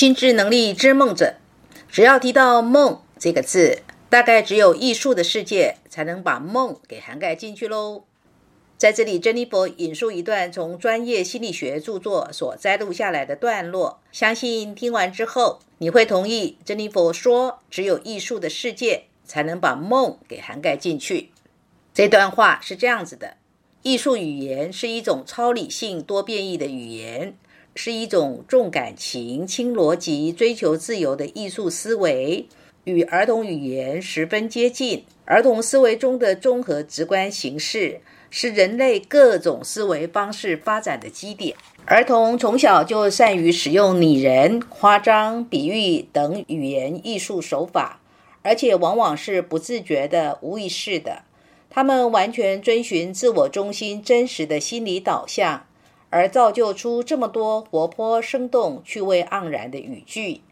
心智能力之梦者，只要提到“梦”这个字，大概只有艺术的世界才能把梦给涵盖进去喽。在这里，珍妮佛引述一段从专业心理学著作所摘录下来的段落，相信听完之后你会同意珍妮佛说：“只有艺术的世界才能把梦给涵盖进去。”这段话是这样子的：艺术语言是一种超理性、多变异的语言。是一种重感情、轻逻辑、追求自由的艺术思维，与儿童语言十分接近。儿童思维中的综合直观形式，是人类各种思维方式发展的基点。儿童从小就善于使用拟人、夸张、比喻等语言艺术手法，而且往往是不自觉的、无意识的。他们完全遵循自我中心真实的心理导向。而造就出这么多活泼、生动、趣味盎然的语句，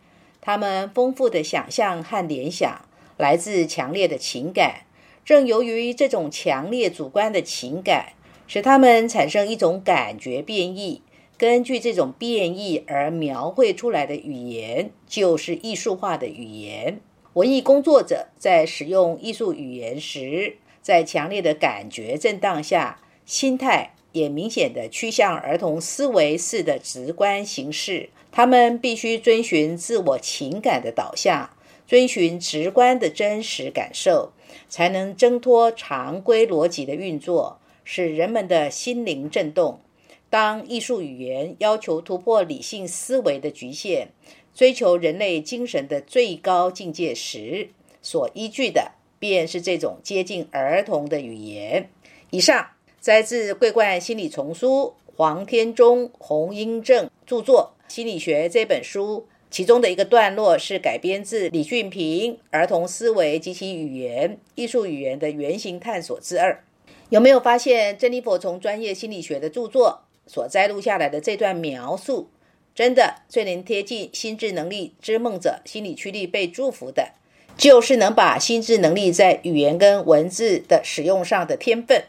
他们丰富的想象和联想来自强烈的情感。正由于这种强烈主观的情感，使他们产生一种感觉变异。根据这种变异而描绘出来的语言，就是艺术化的语言。文艺工作者在使用艺术语言时，在强烈的感觉震荡下，心态。也明显的趋向儿童思维式的直观形式，他们必须遵循自我情感的导向，遵循直观的真实感受，才能挣脱常规逻辑的运作，使人们的心灵震动。当艺术语言要求突破理性思维的局限，追求人类精神的最高境界时，所依据的便是这种接近儿童的语言。以上。摘自桂冠心理丛书黄天中、洪英正著作《心理学》这本书，其中的一个段落是改编自李俊平《儿童思维及其语言：艺术语言的原型探索之二》。有没有发现，珍妮佛从专业心理学的著作所摘录下来的这段描述，真的最能贴近心智能力之梦者心理驱力被祝福的，就是能把心智能力在语言跟文字的使用上的天分。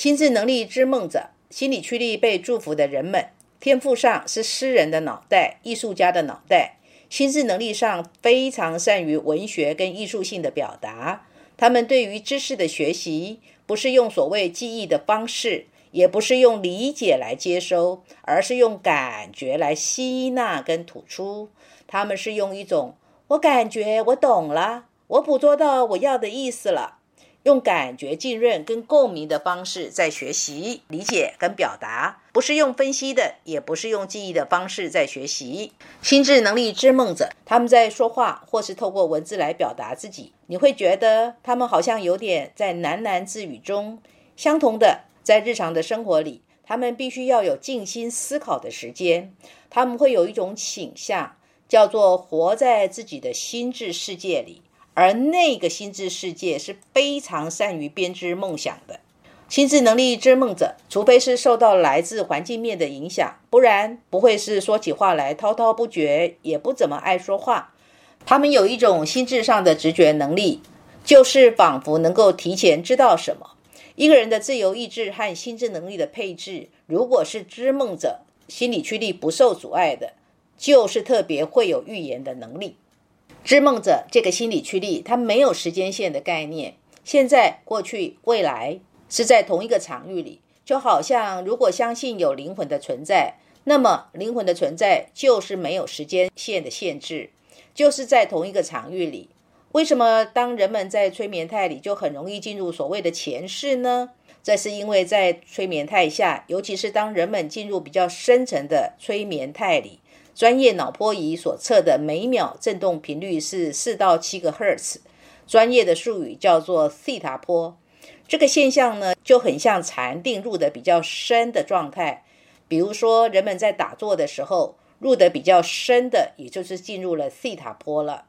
心智能力之梦者，心理驱力被祝福的人们，天赋上是诗人的脑袋、艺术家的脑袋；心智能力上非常善于文学跟艺术性的表达。他们对于知识的学习，不是用所谓记忆的方式，也不是用理解来接收，而是用感觉来吸纳跟吐出。他们是用一种“我感觉我懂了，我捕捉到我要的意思了”。用感觉浸润跟共鸣的方式在学习、理解跟表达，不是用分析的，也不是用记忆的方式在学习。心智能力之梦者，他们在说话或是透过文字来表达自己，你会觉得他们好像有点在喃喃自语中。相同的，在日常的生活里，他们必须要有静心思考的时间。他们会有一种倾向，叫做活在自己的心智世界里。而那个心智世界是非常善于编织梦想的，心智能力之梦者，除非是受到来自环境面的影响，不然不会是说起话来滔滔不绝，也不怎么爱说话。他们有一种心智上的直觉能力，就是仿佛能够提前知道什么。一个人的自由意志和心智能力的配置，如果是知梦者，心理驱力不受阻碍的，就是特别会有预言的能力。知梦者这个心理驱力，它没有时间线的概念，现在、过去、未来是在同一个场域里，就好像如果相信有灵魂的存在，那么灵魂的存在就是没有时间线的限制，就是在同一个场域里。为什么当人们在催眠态里就很容易进入所谓的前世呢？这是因为在催眠态下，尤其是当人们进入比较深层的催眠态里。专业脑波仪所测的每秒振动频率是四到七个赫兹，专业的术语叫做西塔波。这个现象呢，就很像禅定入得比较深的状态。比如说，人们在打坐的时候入得比较深的，也就是进入了西塔波了。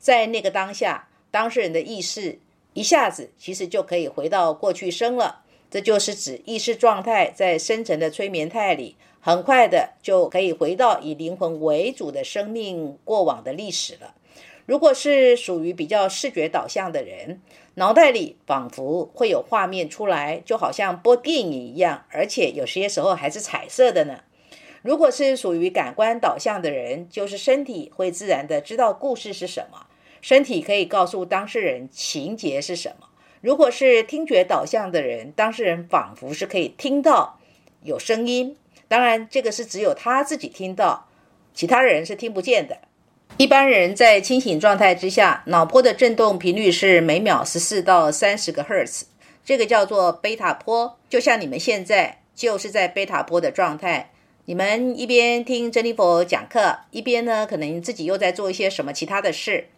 在那个当下，当事人的意识一下子其实就可以回到过去生了。这就是指意识状态在深层的催眠态里。很快的就可以回到以灵魂为主的生命过往的历史了。如果是属于比较视觉导向的人，脑袋里仿佛会有画面出来，就好像播电影一样，而且有些时候还是彩色的呢。如果是属于感官导向的人，就是身体会自然的知道故事是什么，身体可以告诉当事人情节是什么。如果是听觉导向的人，当事人仿佛是可以听到有声音，当然这个是只有他自己听到，其他人是听不见的。一般人在清醒状态之下，脑波的振动频率是每秒十四到三十个赫兹，这个叫做贝塔波，就像你们现在就是在贝塔波的状态。你们一边听珍妮佛讲课，一边呢，可能自己又在做一些什么其他的事。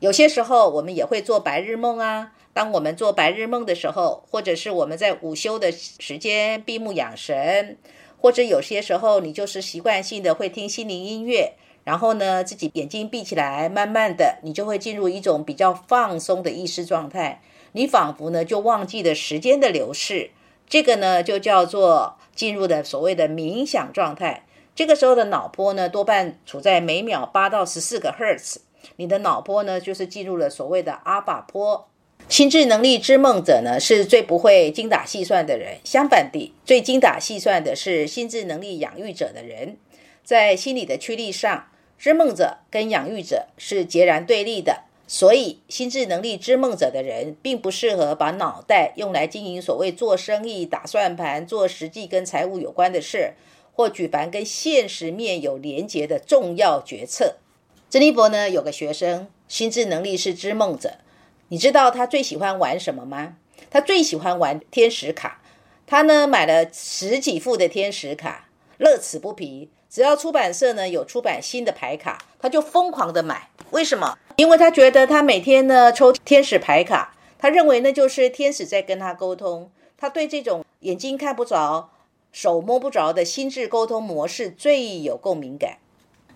有些时候，我们也会做白日梦啊。当我们做白日梦的时候，或者是我们在午休的时间闭目养神，或者有些时候你就是习惯性的会听心灵音乐，然后呢，自己眼睛闭起来，慢慢的，你就会进入一种比较放松的意识状态。你仿佛呢，就忘记了时间的流逝。这个呢，就叫做进入的所谓的冥想状态。这个时候的脑波呢，多半处在每秒八到十四个赫兹。你的脑波呢，就是进入了所谓的阿法波。心智能力之梦者呢，是最不会精打细算的人。相反地，最精打细算的是心智能力养育者的人。在心理的驱力上，知梦者跟养育者是截然对立的。所以，心智能力知梦者的人，并不适合把脑袋用来经营所谓做生意、打算盘、做实际跟财务有关的事，或举凡跟现实面有连结的重要决策。珍妮佛呢，有个学生，心智能力是知梦者。你知道他最喜欢玩什么吗？他最喜欢玩天使卡。他呢，买了十几副的天使卡，乐此不疲。只要出版社呢有出版新的牌卡，他就疯狂的买。为什么？因为他觉得他每天呢抽天使牌卡，他认为那就是天使在跟他沟通。他对这种眼睛看不着、手摸不着的心智沟通模式最有共鸣感。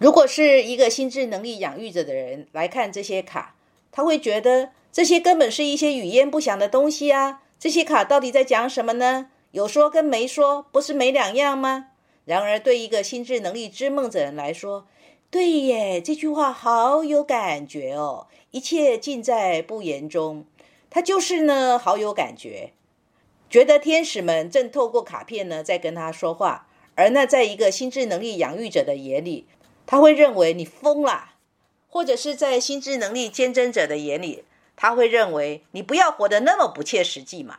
如果是一个心智能力养育着的人来看这些卡，他会觉得这些根本是一些语焉不详的东西啊！这些卡到底在讲什么呢？有说跟没说不是没两样吗？然而，对一个心智能力知梦者人来说，对耶，这句话好有感觉哦！一切尽在不言中，他就是呢，好有感觉，觉得天使们正透过卡片呢在跟他说话。而那在一个心智能力养育者的眼里，他会认为你疯了；或者是在心智能力坚贞者的眼里，他会认为你不要活得那么不切实际嘛。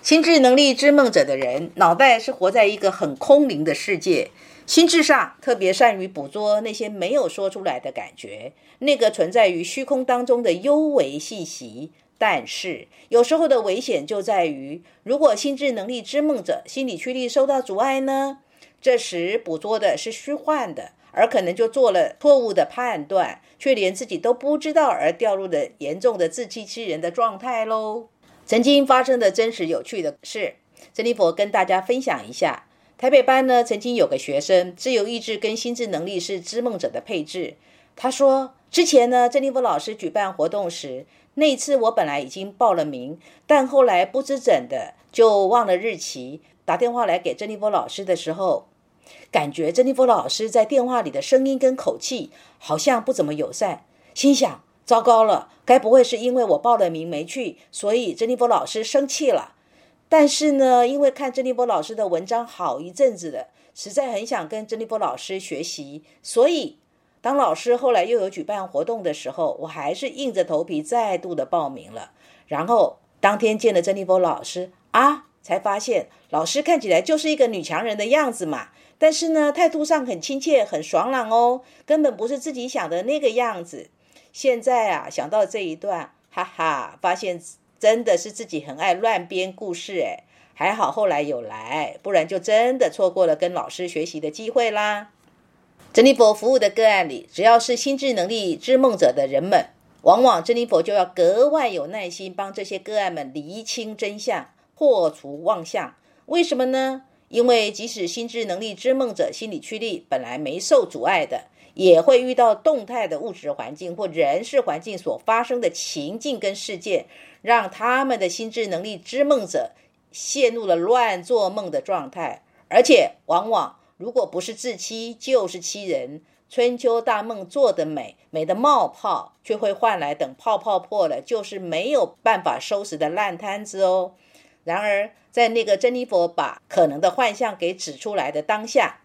心智能力知梦者的人，脑袋是活在一个很空灵的世界。心智上特别善于捕捉那些没有说出来的感觉，那个存在于虚空当中的幽微信息。但是有时候的危险就在于，如果心智能力知梦者心理驱力受到阻碍呢？这时捕捉的是虚幻的，而可能就做了错误的判断，却连自己都不知道，而掉入了严重的自欺欺人的状态喽。曾经发生的真实有趣的事，珍妮佛跟大家分享一下。台北班呢，曾经有个学生，自由意志跟心智能力是知梦者的配置。他说，之前呢，珍妮佛老师举办活动时，那一次我本来已经报了名，但后来不知怎的就忘了日期。打电话来给珍妮佛老师的时候，感觉珍妮佛老师在电话里的声音跟口气好像不怎么友善，心想：糟糕了，该不会是因为我报了名没去，所以珍妮佛老师生气了？但是呢，因为看珍妮波老师的文章好一阵子了，实在很想跟珍妮波老师学习，所以当老师后来又有举办活动的时候，我还是硬着头皮再度的报名了。然后当天见了珍妮波老师啊，才发现老师看起来就是一个女强人的样子嘛，但是呢，态度上很亲切、很爽朗哦，根本不是自己想的那个样子。现在啊，想到这一段，哈哈，发现。真的是自己很爱乱编故事诶，还好后来有来，不然就真的错过了跟老师学习的机会啦。珍妮佛服务的个案里，只要是心智能力知梦者的人们，往往珍妮佛就要格外有耐心，帮这些个案们厘清真相，破除妄象。为什么呢？因为即使心智能力知梦者心理驱力本来没受阻碍的，也会遇到动态的物质环境或人事环境所发生的情境跟事件。让他们的心智能力知梦者陷入了乱做梦的状态，而且往往如果不是自欺，就是欺人。春秋大梦做得美，美的冒泡，却会换来等泡泡破了，就是没有办法收拾的烂摊子哦。然而，在那个珍妮佛把可能的幻象给指出来的当下，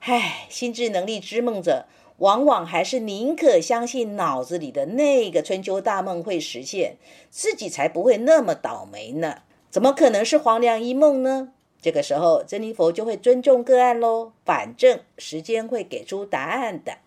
唉，心智能力之梦者，往往还是宁可相信脑子里的那个春秋大梦会实现，自己才不会那么倒霉呢。怎么可能是黄粱一梦呢？这个时候，珍妮佛就会尊重个案喽，反正时间会给出答案的。